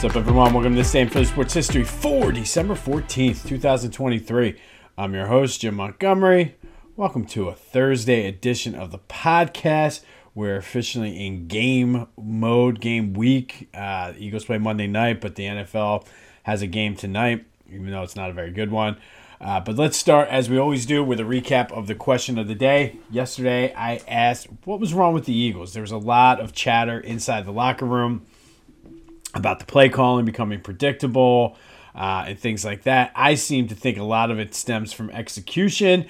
What's up, everyone? Welcome to in Philly Sports History for December 14th, 2023. I'm your host, Jim Montgomery. Welcome to a Thursday edition of the podcast. We're officially in game mode, game week. Uh, Eagles play Monday night, but the NFL has a game tonight, even though it's not a very good one. Uh, but let's start, as we always do, with a recap of the question of the day. Yesterday, I asked what was wrong with the Eagles. There was a lot of chatter inside the locker room about the play calling becoming predictable uh, and things like that. I seem to think a lot of it stems from execution,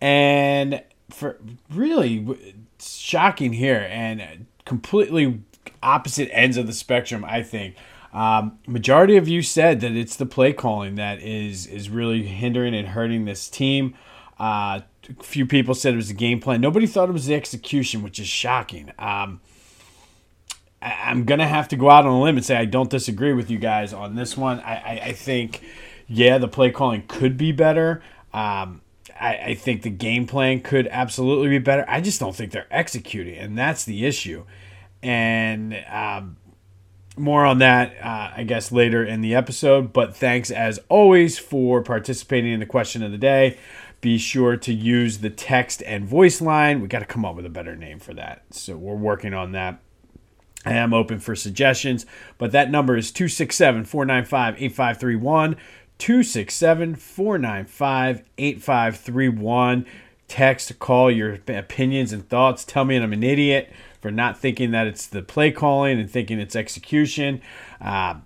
and for really shocking here and completely opposite ends of the spectrum. I think um, majority of you said that it's the play calling that is is really hindering and hurting this team. Uh, a few people said it was the game plan. Nobody thought it was the execution, which is shocking. Um, I, am gonna have to go out on a limb and say I don't disagree with you guys on this one. I, I, I think, yeah, the play calling could be better. Um, I, I think the game plan could absolutely be better. I just don't think they're executing, and that's the issue. And um, more on that, uh, I guess, later in the episode. But thanks as always for participating in the question of the day. Be sure to use the text and voice line. We got to come up with a better name for that. So we're working on that. I am open for suggestions, but that number is 267 495 8531. 267 495 8531. Text, call your opinions and thoughts. Tell me I'm an idiot for not thinking that it's the play calling and thinking it's execution. Uh,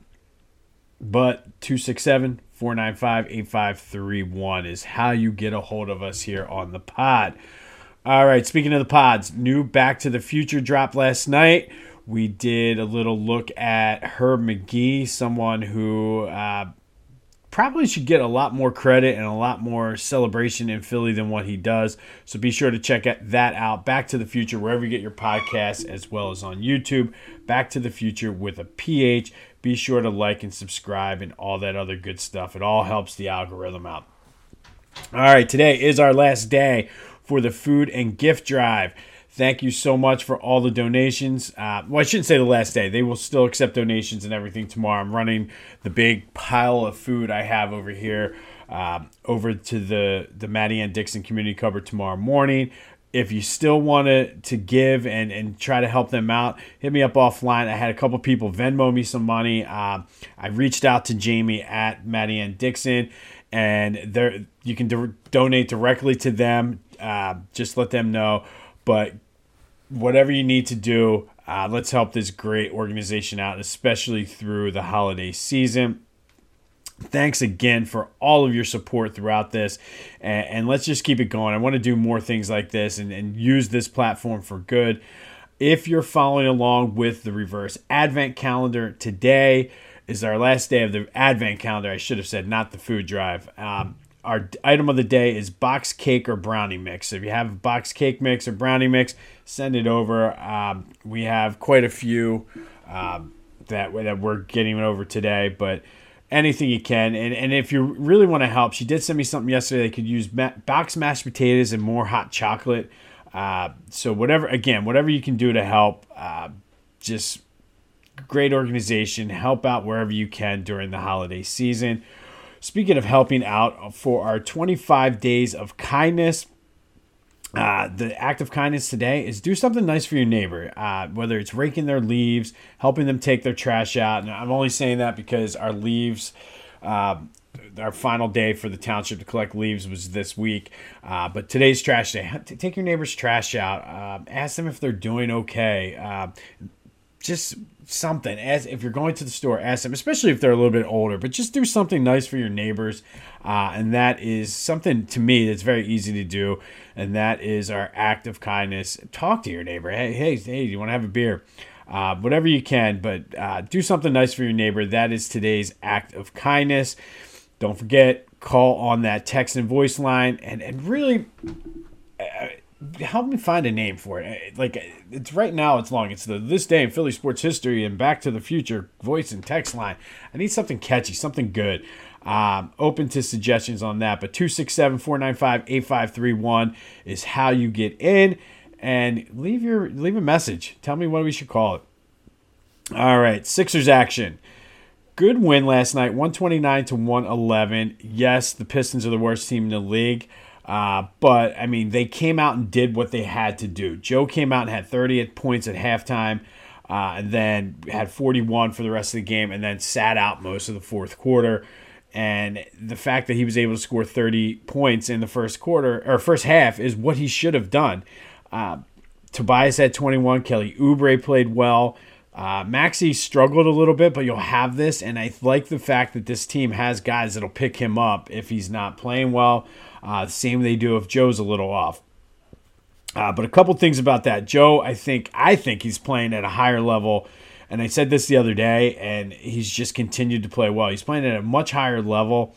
but 267 495 8531 is how you get a hold of us here on the pod. All right, speaking of the pods, new Back to the Future dropped last night. We did a little look at Herb Magee, someone who uh, probably should get a lot more credit and a lot more celebration in Philly than what he does. So be sure to check that out. Back to the Future, wherever you get your podcasts, as well as on YouTube. Back to the Future with a PH. Be sure to like and subscribe and all that other good stuff. It all helps the algorithm out. All right, today is our last day for the food and gift drive. Thank you so much for all the donations. Uh, well, I shouldn't say the last day. They will still accept donations and everything tomorrow. I'm running the big pile of food I have over here uh, over to the, the Mattie N. Dixon community cupboard tomorrow morning. If you still want to, to give and, and try to help them out, hit me up offline. I had a couple people Venmo me some money. Uh, I reached out to Jamie at Mattie N. Dixon, and there you can do, donate directly to them. Uh, just let them know. But whatever you need to do, uh, let's help this great organization out, especially through the holiday season. Thanks again for all of your support throughout this. And, and let's just keep it going. I want to do more things like this and, and use this platform for good. If you're following along with the reverse advent calendar, today is our last day of the advent calendar. I should have said, not the food drive. Um, our item of the day is box cake or brownie mix. So If you have box cake mix or brownie mix, send it over. Um, we have quite a few um, that that we're getting over today, but anything you can. And, and if you really want to help, she did send me something yesterday. They could use ma- box mashed potatoes and more hot chocolate. Uh, so whatever, again, whatever you can do to help, uh, just great organization. Help out wherever you can during the holiday season. Speaking of helping out for our 25 days of kindness, uh, the act of kindness today is do something nice for your neighbor, uh, whether it's raking their leaves, helping them take their trash out. And I'm only saying that because our leaves, uh, our final day for the township to collect leaves was this week. Uh, but today's trash day. Take your neighbor's trash out. Uh, ask them if they're doing okay. Just something as if you're going to the store ask them especially if they're a little bit older but just do something nice for your neighbors. Uh, and that is something to me that's very easy to do. And that is our act of kindness. Talk to your neighbor. Hey hey hey do you want to have a beer? Uh, whatever you can but uh, do something nice for your neighbor. That is today's act of kindness. Don't forget call on that text and voice line and, and really uh, help me find a name for it. Like it's right now, it's long. It's the this day in Philly sports history and Back to the Future voice and text line. I need something catchy, something good. Um, open to suggestions on that. But 267 495 8531 is how you get in. And leave your leave a message. Tell me what we should call it. All right, Sixers action. good win last night, 129 to 111. Yes, the Pistons are the worst team in the league. Uh, but I mean, they came out and did what they had to do. Joe came out and had 30 points at halftime, uh, and then had 41 for the rest of the game, and then sat out most of the fourth quarter. And the fact that he was able to score 30 points in the first quarter or first half is what he should have done. Uh, Tobias had 21. Kelly Oubre played well. Uh, Maxey struggled a little bit, but you'll have this, and I like the fact that this team has guys that'll pick him up if he's not playing well. Uh, same they do if Joe's a little off. Uh, but a couple things about that, Joe. I think I think he's playing at a higher level, and I said this the other day, and he's just continued to play well. He's playing at a much higher level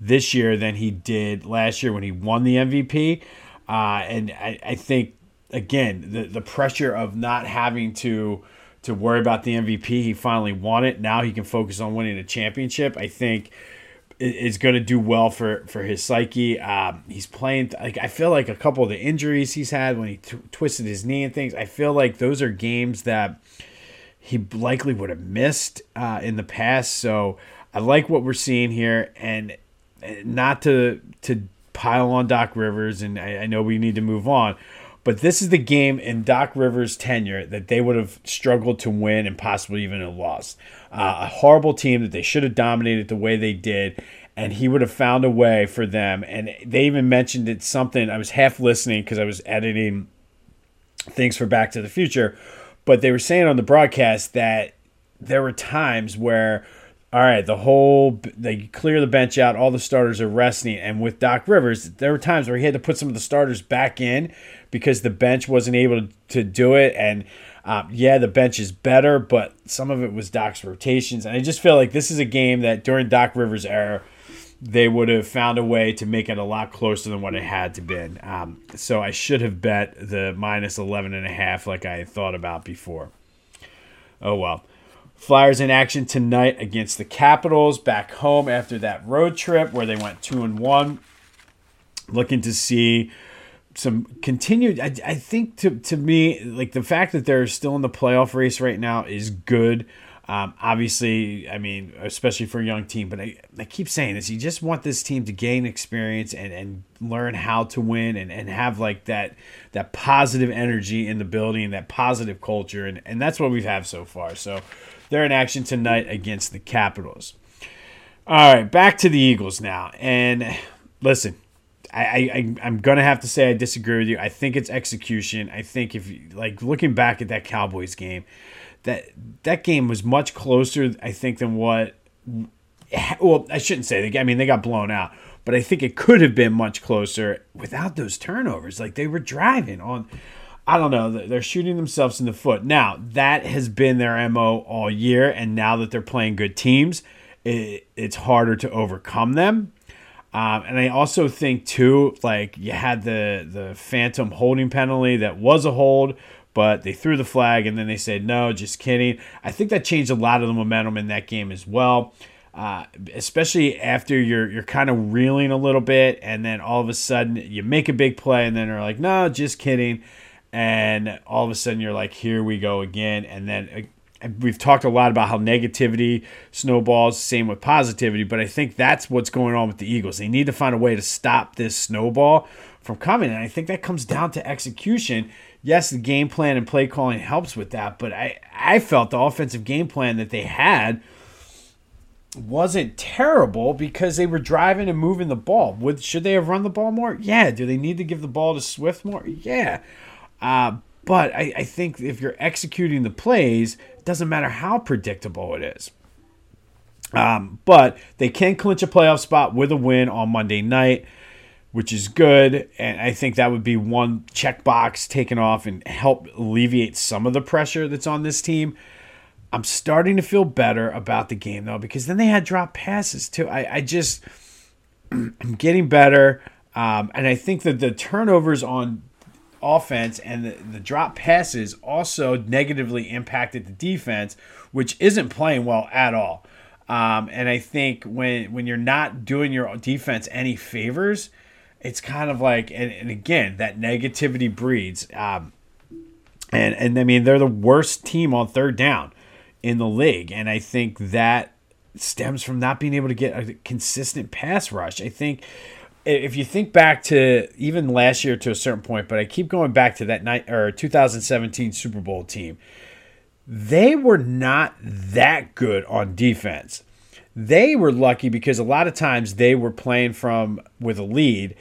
this year than he did last year when he won the MVP. Uh, and I, I think again the the pressure of not having to to worry about the MVP. He finally won it. Now he can focus on winning a championship. I think is going to do well for for his psyche. Um, he's playing like I feel like a couple of the injuries he's had when he t- twisted his knee and things. I feel like those are games that he likely would have missed uh, in the past. So I like what we're seeing here, and not to to pile on Doc Rivers, and I, I know we need to move on. But this is the game in Doc Rivers' tenure that they would have struggled to win and possibly even have lost. Uh, a horrible team that they should have dominated the way they did, and he would have found a way for them. And they even mentioned it something. I was half listening because I was editing things for Back to the Future, but they were saying on the broadcast that there were times where all right, the whole they clear the bench out, all the starters are resting, and with Doc Rivers, there were times where he had to put some of the starters back in because the bench wasn't able to, do it. And um, yeah, the bench is better, but some of it was Doc's rotations, and I just feel like this is a game that during Doc Rivers' era, they would have found a way to make it a lot closer than what it had to been. Um, so I should have bet the minus 11 and a half like I thought about before. Oh well. Flyers in action tonight against the Capitals back home after that road trip where they went two and one. Looking to see some continued. I, I think to to me, like the fact that they're still in the playoff race right now is good. Um, obviously, I mean, especially for a young team, but I, I keep saying this. You just want this team to gain experience and, and learn how to win and, and have like that that positive energy in the building, that positive culture, and, and that's what we've had so far. So they're in action tonight against the Capitals. All right, back to the Eagles now. And listen, I, I I'm gonna have to say I disagree with you. I think it's execution. I think if you, like looking back at that Cowboys game, that that game was much closer. I think than what. Well, I shouldn't say. They, I mean, they got blown out, but I think it could have been much closer without those turnovers. Like they were driving on I don't know. They're shooting themselves in the foot. Now, that has been their MO all year. And now that they're playing good teams, it, it's harder to overcome them. Um, and I also think, too, like you had the, the phantom holding penalty that was a hold, but they threw the flag and then they said, no, just kidding. I think that changed a lot of the momentum in that game as well. Uh, especially after you're you're kind of reeling a little bit, and then all of a sudden you make a big play, and then they're like, "No, just kidding," and all of a sudden you're like, here we go again. And then we've talked a lot about how negativity snowballs, same with positivity, but I think that's what's going on with the Eagles. They need to find a way to stop this snowball from coming. And I think that comes down to execution. Yes, the game plan and play calling helps with that, but I, I felt the offensive game plan that they had wasn't terrible because they were driving and moving the ball. Would should they have run the ball more? Yeah. Do they need to give the ball to Swift more? Yeah. Uh, but I, I think if you're executing the plays, it doesn't matter how predictable it is. Um, but they can clinch a playoff spot with a win on Monday night, which is good. And I think that would be one checkbox taken off and help alleviate some of the pressure that's on this team. I'm starting to feel better about the game though, because then they had drop passes too. I, I just I'm getting better. Um, and I think that the turnovers on offense and the, the drop passes also negatively impacted the defense, which isn't playing well at all. Um, and I think when when you're not doing your defense any favors, it's kind of like and, and again that negativity breeds. Um, and and I mean they're the worst team on third down in the league, and I think that stems from not being able to get a consistent pass rush. I think if you think back to even last year to a certain point, but I keep going back to that night or 2017 Super Bowl team, they were not that good on defense. They were lucky because a lot of times they were playing from with a lead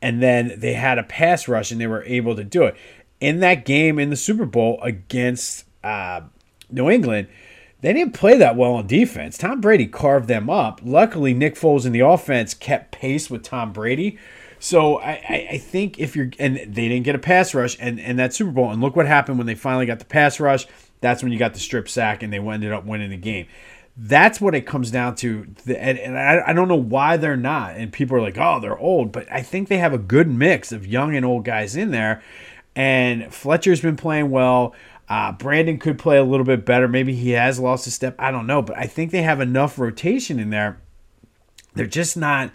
and then they had a pass rush and they were able to do it. In that game in the Super Bowl against uh, New England, they didn't play that well on defense. Tom Brady carved them up. Luckily, Nick Foles in the offense kept pace with Tom Brady. So I, I, think if you're and they didn't get a pass rush and, and that Super Bowl and look what happened when they finally got the pass rush. That's when you got the strip sack and they ended up winning the game. That's what it comes down to. And, and I, I don't know why they're not. And people are like, oh, they're old. But I think they have a good mix of young and old guys in there. And Fletcher's been playing well. Uh, Brandon could play a little bit better. Maybe he has lost a step. I don't know, but I think they have enough rotation in there. They're just not,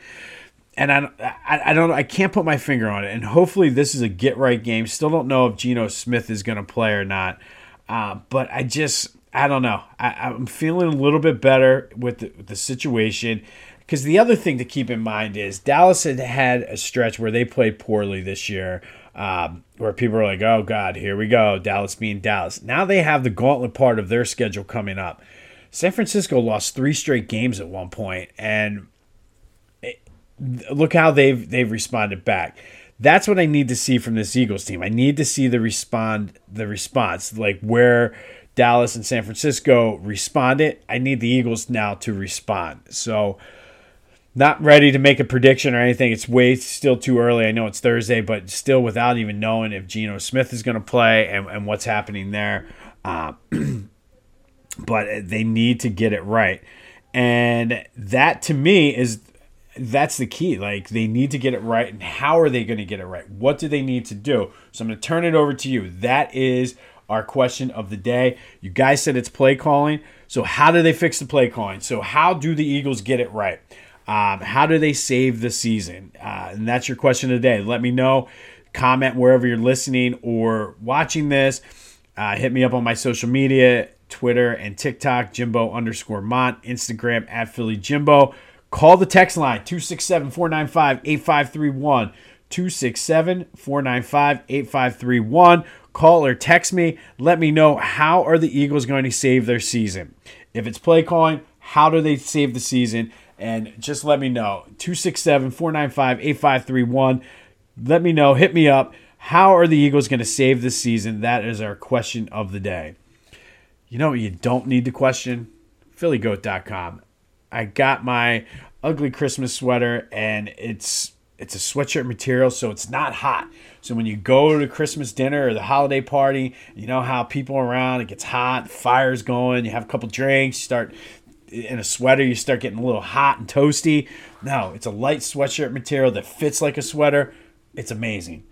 and I, I, I don't, I can't put my finger on it. And hopefully, this is a get right game. Still don't know if Geno Smith is going to play or not. Uh, but I just, I don't know. I, am feeling a little bit better with the, with the situation. Because the other thing to keep in mind is Dallas had had a stretch where they played poorly this year um, where people are like, oh, God, here we go, Dallas being Dallas. Now they have the gauntlet part of their schedule coming up. San Francisco lost three straight games at one point, and it, look how they've they've responded back. That's what I need to see from this Eagles team. I need to see the respond the response, like where Dallas and San Francisco responded. I need the Eagles now to respond. So not ready to make a prediction or anything. It's way still too early. I know it's Thursday, but still without even knowing if Geno Smith is going to play and, and what's happening there. Uh, but they need to get it right. And that to me is that's the key. Like they need to get it right. And how are they going to get it right? What do they need to do? So I'm going to turn it over to you. That is our question of the day. You guys said it's play calling. So how do they fix the play calling? So how do the Eagles get it right? Um, how do they save the season? Uh, and that's your question today. Let me know. Comment wherever you're listening or watching this. Uh, hit me up on my social media Twitter and TikTok, Jimbo underscore Mont, Instagram at Philly Jimbo. Call the text line 267 495 8531. 267 495 8531. Call or text me. Let me know how are the Eagles going to save their season. If it's play calling, how do they save the season? And just let me know. 267 495 8531. Let me know. Hit me up. How are the Eagles going to save this season? That is our question of the day. You know what you don't need to question? PhillyGoat.com. I got my ugly Christmas sweater and it's it's a sweatshirt material so it's not hot. So when you go to Christmas dinner or the holiday party, you know how people around, it gets hot, fire's going, you have a couple drinks, you start in a sweater, you start getting a little hot and toasty. No, it's a light sweatshirt material that fits like a sweater. It's amazing.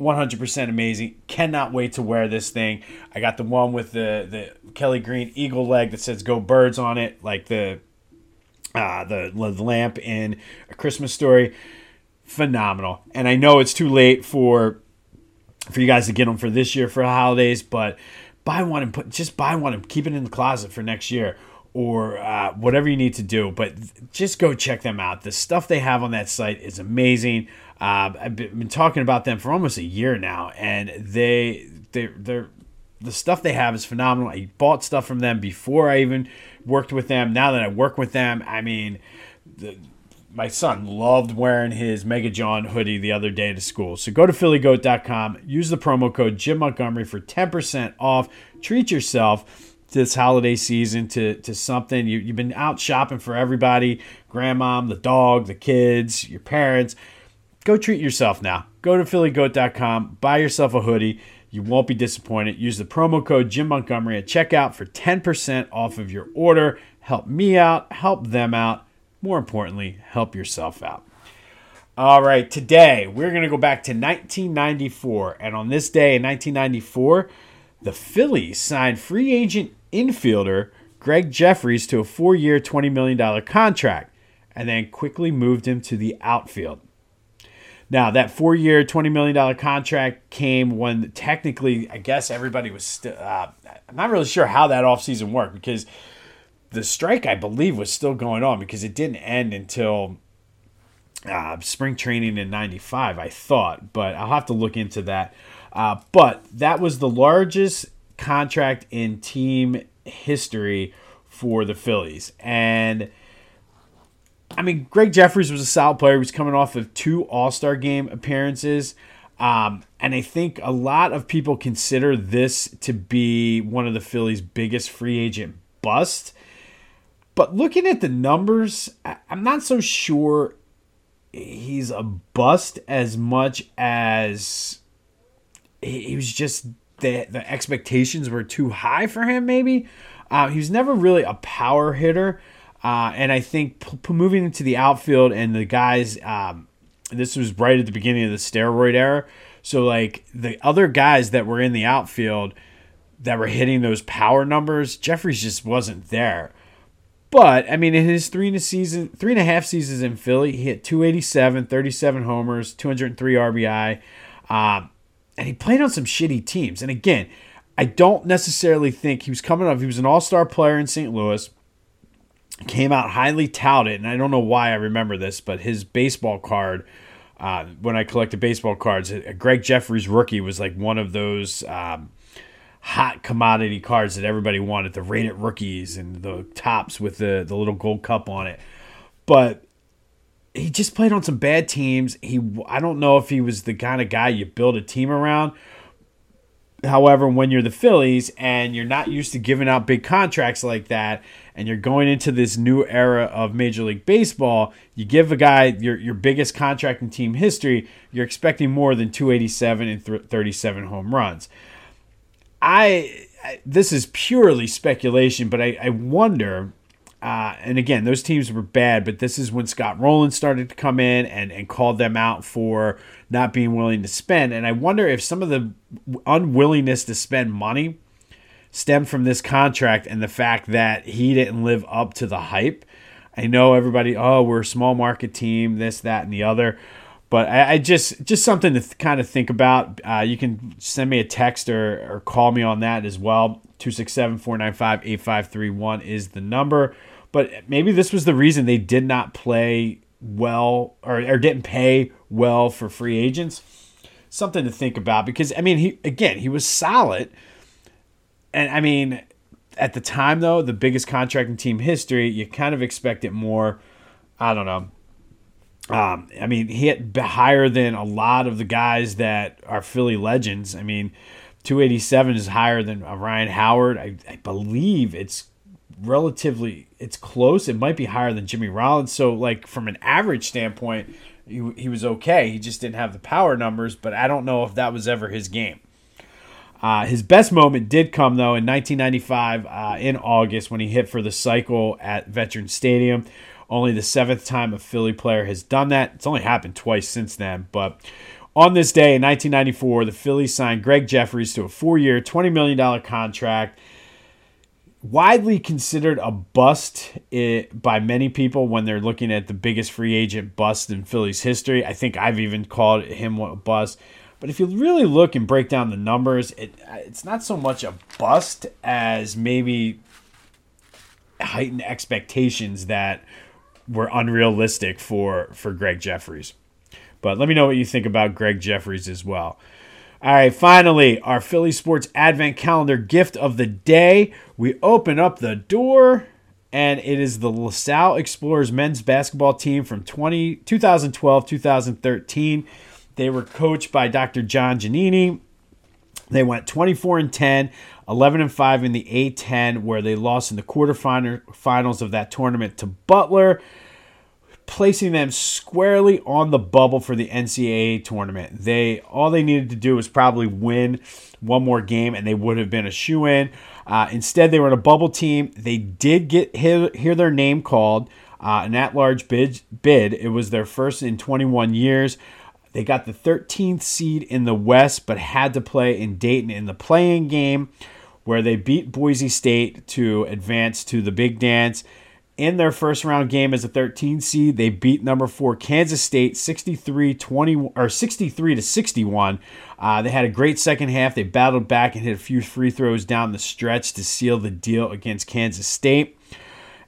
100% amazing. Cannot wait to wear this thing. I got the one with the, the Kelly Green eagle leg that says "Go Birds" on it, like the uh, the, the lamp in A Christmas Story. Phenomenal. And I know it's too late for for you guys to get them for this year for the holidays, but buy one and put just buy one and keep it in the closet for next year or uh, whatever you need to do. But just go check them out. The stuff they have on that site is amazing. Uh, I've been talking about them for almost a year now, and they they they're the stuff they have is phenomenal. I bought stuff from them before I even worked with them. Now that I work with them, I mean, the, my son loved wearing his Mega John hoodie the other day to school. So go to phillygoat.com, use the promo code Jim Montgomery for 10% off. Treat yourself this holiday season to to something. You, you've been out shopping for everybody, grandmom, the dog, the kids, your parents. Go treat yourself now. Go to phillygoat.com, buy yourself a hoodie. You won't be disappointed. Use the promo code Jim Montgomery at checkout for 10% off of your order. Help me out, help them out. More importantly, help yourself out. All right, today we're going to go back to 1994. And on this day in 1994, the Phillies signed free agent infielder Gregg Jefferies to a four year, $20 million contract and then quickly moved him to the outfield. Now, that four year, $20 million contract came when technically, I guess everybody was still. Uh, I'm not really sure how that offseason worked because the strike, I believe, was still going on because it didn't end until uh, spring training in 95, I thought, but I'll have to look into that. Uh, but that was the largest contract in team history for the Phillies. And I mean, Gregg Jefferies was a solid player. He was coming off of two All Star game appearances. Um, and I think a lot of people consider this to be one of the Phillies' biggest free agent bust. But looking at the numbers, I'm not so sure he's a bust as much as he was just the the expectations were too high for him. Maybe uh, he was never really a power hitter, uh, and I think p- p- moving into the outfield and the guys. Um, this was right at the beginning of the steroid era, so like the other guys that were in the outfield that were hitting those power numbers, Jefferies just wasn't there. But I mean, in his three and a season, three and a half seasons in Philly, he hit 287, 37 homers, 203 RBI, um, and he played on some shitty teams. And again, I don't necessarily think he was coming up. He was an All Star player in St. Louis, came out highly touted, and I don't know why I remember this, but his baseball card. Uh, when I collected baseball cards, Gregg Jefferies rookie was like one of those um, hot commodity cards that everybody wanted, the rated rookies and the Topps with the, the little gold cup on it. But he just played on some bad teams. He I don't know if he was the kind of guy you build a team around. However, when you're the Phillies and you're not used to giving out big contracts like that, and you're going into this new era of Major League Baseball, you give a guy your, your biggest contract in team history, you're expecting more than 287 and 37 home runs. I, I this is purely speculation, but I, I wonder. Uh, and again, those teams were bad, but this is when Scott Rolen started to come in and, and called them out for not being willing to spend. And I wonder if some of the unwillingness to spend money stemmed from this contract and the fact that he didn't live up to the hype. I know everybody, oh, we're a small market team, this, that, and the other. But I, I just just something to th- kind of think about. Uh, you can send me a text or, or call me on that as well. 267 495 8531 is the number. But maybe this was the reason they did not play well or, or didn't pay well for free agents. Something to think about because, I mean, he again, he was solid. And I mean, at the time, though, the biggest contract in team history, you kind of expect it more. I don't know. Um, I mean, he hit higher than a lot of the guys that are Philly legends. I mean, 287 is higher than Ryan Howard. I, I believe it's relatively it's close. It might be higher than Jimmy Rollins. So, like from an average standpoint, he, he was okay. He just didn't have the power numbers. But I don't know if that was ever his game. Uh, his best moment did come though in 1995 uh, in August when he hit for the cycle at Veterans Stadium only the seventh time a Philly player has done that. It's only happened twice since then. But on this day in 1994, the Phillies signed Gregg Jefferies to a four year, $20 million contract. Widely considered a bust by many people when they're looking at the biggest free agent bust in Phillies history. I think I've even called him a bust. But if you really look and break down the numbers, it, uh, it's not so much a bust as maybe heightened expectations that were unrealistic for for Gregg Jefferies. But let me know what you think about Gregg Jefferies as well. All right, finally, our Philly Sports Advent Calendar gift of the day. We open up the door, and it is the LaSalle Explorers men's basketball team from 20, 2012 2013. They were coached by Dr. John Giannini. They went 24 and 10, 11 and 5 in the A10, where they lost in the quarterfinals of that tournament to Butler, placing them squarely on the bubble for the NCAA tournament. They all they needed to do was probably win one more game, and they would have been a shoe in. Uh, instead, they were in a bubble team. They did get hear, hear their name called. Uh, an at-large bid, bid. It was their first in 21 years. They got the 13th seed in the West, but had to play in Dayton in the playing game, where they beat Boise State to advance to the big dance. In their first round game as a 13 seed, they beat number four Kansas State 63 20 or 63 to 61. Uh, they had a great second half. They battled back and hit a few free throws down the stretch to seal the deal against Kansas State.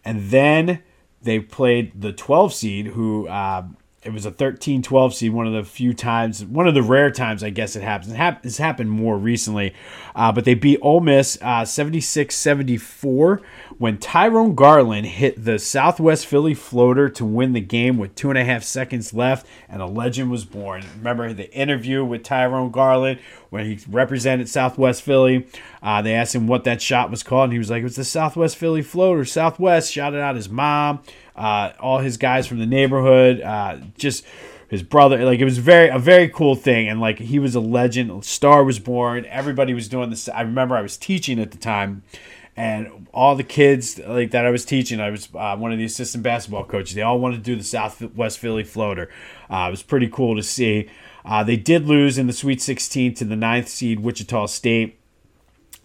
and then they played the 12 seed, who uh, it was a 13 12 seed, one of the few times, one of the rare times, I guess it happens. It it's happened more recently, uh, but they beat Ole Miss uh, 76 74 when Tyrone Garland hit the Southwest Philly floater to win the game with two and a half seconds left, and a legend was born. Remember the interview with Tyrone Garland when he represented Southwest Philly? Uh, they asked him what that shot was called, and he was like, It was the Southwest Philly floater. Southwest shouted out his mom, uh, all his guys from the neighborhood, uh, just his brother like it was very a very cool thing and like he was a legend star was born everybody was doing this i remember i was teaching at the time and all the kids like that I was teaching, I was uh, one of the assistant basketball coaches. They all wanted to do the Southwest Philly floater. Uh, it was pretty cool to see. Uh, they did lose in the Sweet 16 to the ninth seed Wichita State.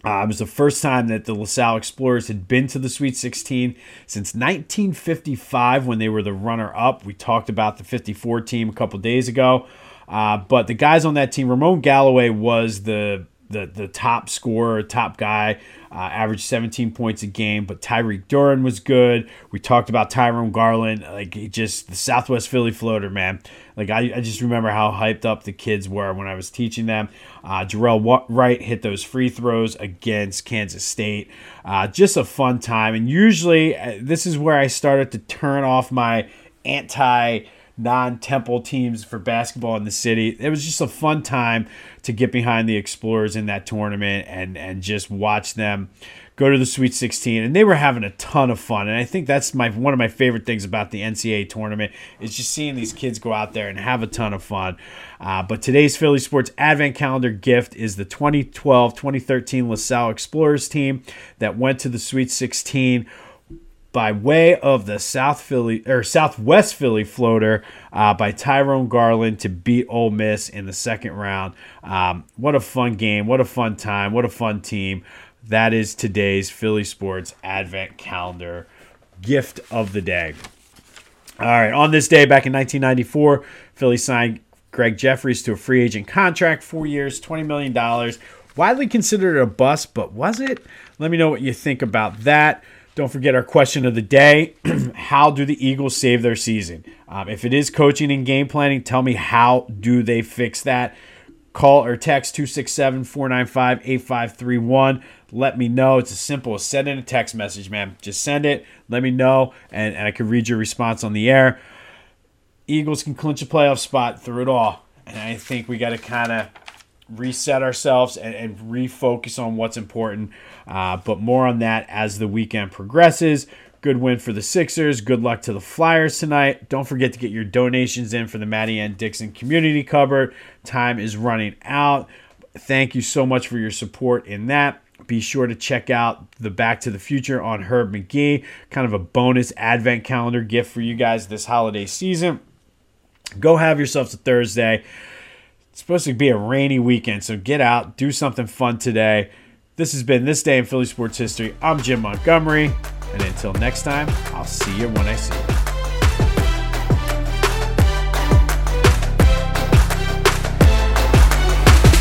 Uh, it was the first time that the LaSalle Explorers had been to the Sweet 16 since 1955 when they were the runner up. We talked about the 54 team a couple days ago. Uh, but the guys on that team, Ramon Galloway was the the the top scorer, top guy, uh, averaged 17 points a game. But Tyreek Duren was good. We talked about Tyrone Garland, like just the Southwest Philly floater, man. Like I, I just remember how hyped up the kids were when I was teaching them. Uh, Jerrell Wright hit those free throws against Kansas State. Uh, just a fun time. And usually, uh, this is where I started to turn off my anti non temple teams for basketball in the city. It was just a fun time to get behind the Explorers in that tournament and, and just watch them go to the Sweet 16 and they were having a ton of fun and I think that's my one of my favorite things about the NCAA tournament is just seeing these kids go out there and have a ton of fun. Uh, but today's Philly Sports Advent Calendar gift is the 2012-2013 LaSalle Explorers team that went to the Sweet 16 by way of the South Philly or Southwest Philly floater uh, by Tyrone Garland to beat Ole Miss in the second round. Um, what a fun game! What a fun time! What a fun team! That is today's Philly Sports Advent Calendar gift of the day. All right, on this day back in 1994, Philly signed Gregg Jefferies to a free agent contract, four years, $20 million. Widely considered a bust, but was it? Let me know what you think about that. Don't forget our question of the day How do the Eagles save their season? Um, if it is coaching and game planning, tell me how do they fix that? Call or text 267 495 8531. Let me know. It's as simple as sending a text message, man. Just send it. Let me know, and, and I can read your response on the air. Eagles can clinch a playoff spot through it all. And I think we got to kind of reset ourselves and, and, refocus on what's important. Uh, but more on that as the weekend progresses. Good win for the Sixers. Good luck to the Flyers tonight. Don't forget to get your donations in for the Mattie N. Dixon Community Cupboard. Time is running out. Thank you so much for your support in that. Be sure to check out the Back to the Future on Herb Magee, kind of a bonus advent calendar gift for you guys this holiday season. Go have yourselves a Thursday. It's supposed to be a rainy weekend, so get out, do something fun today. This has been This Day in Philly Sports History. I'm Jim Montgomery, and until next time, I'll see you when I see you.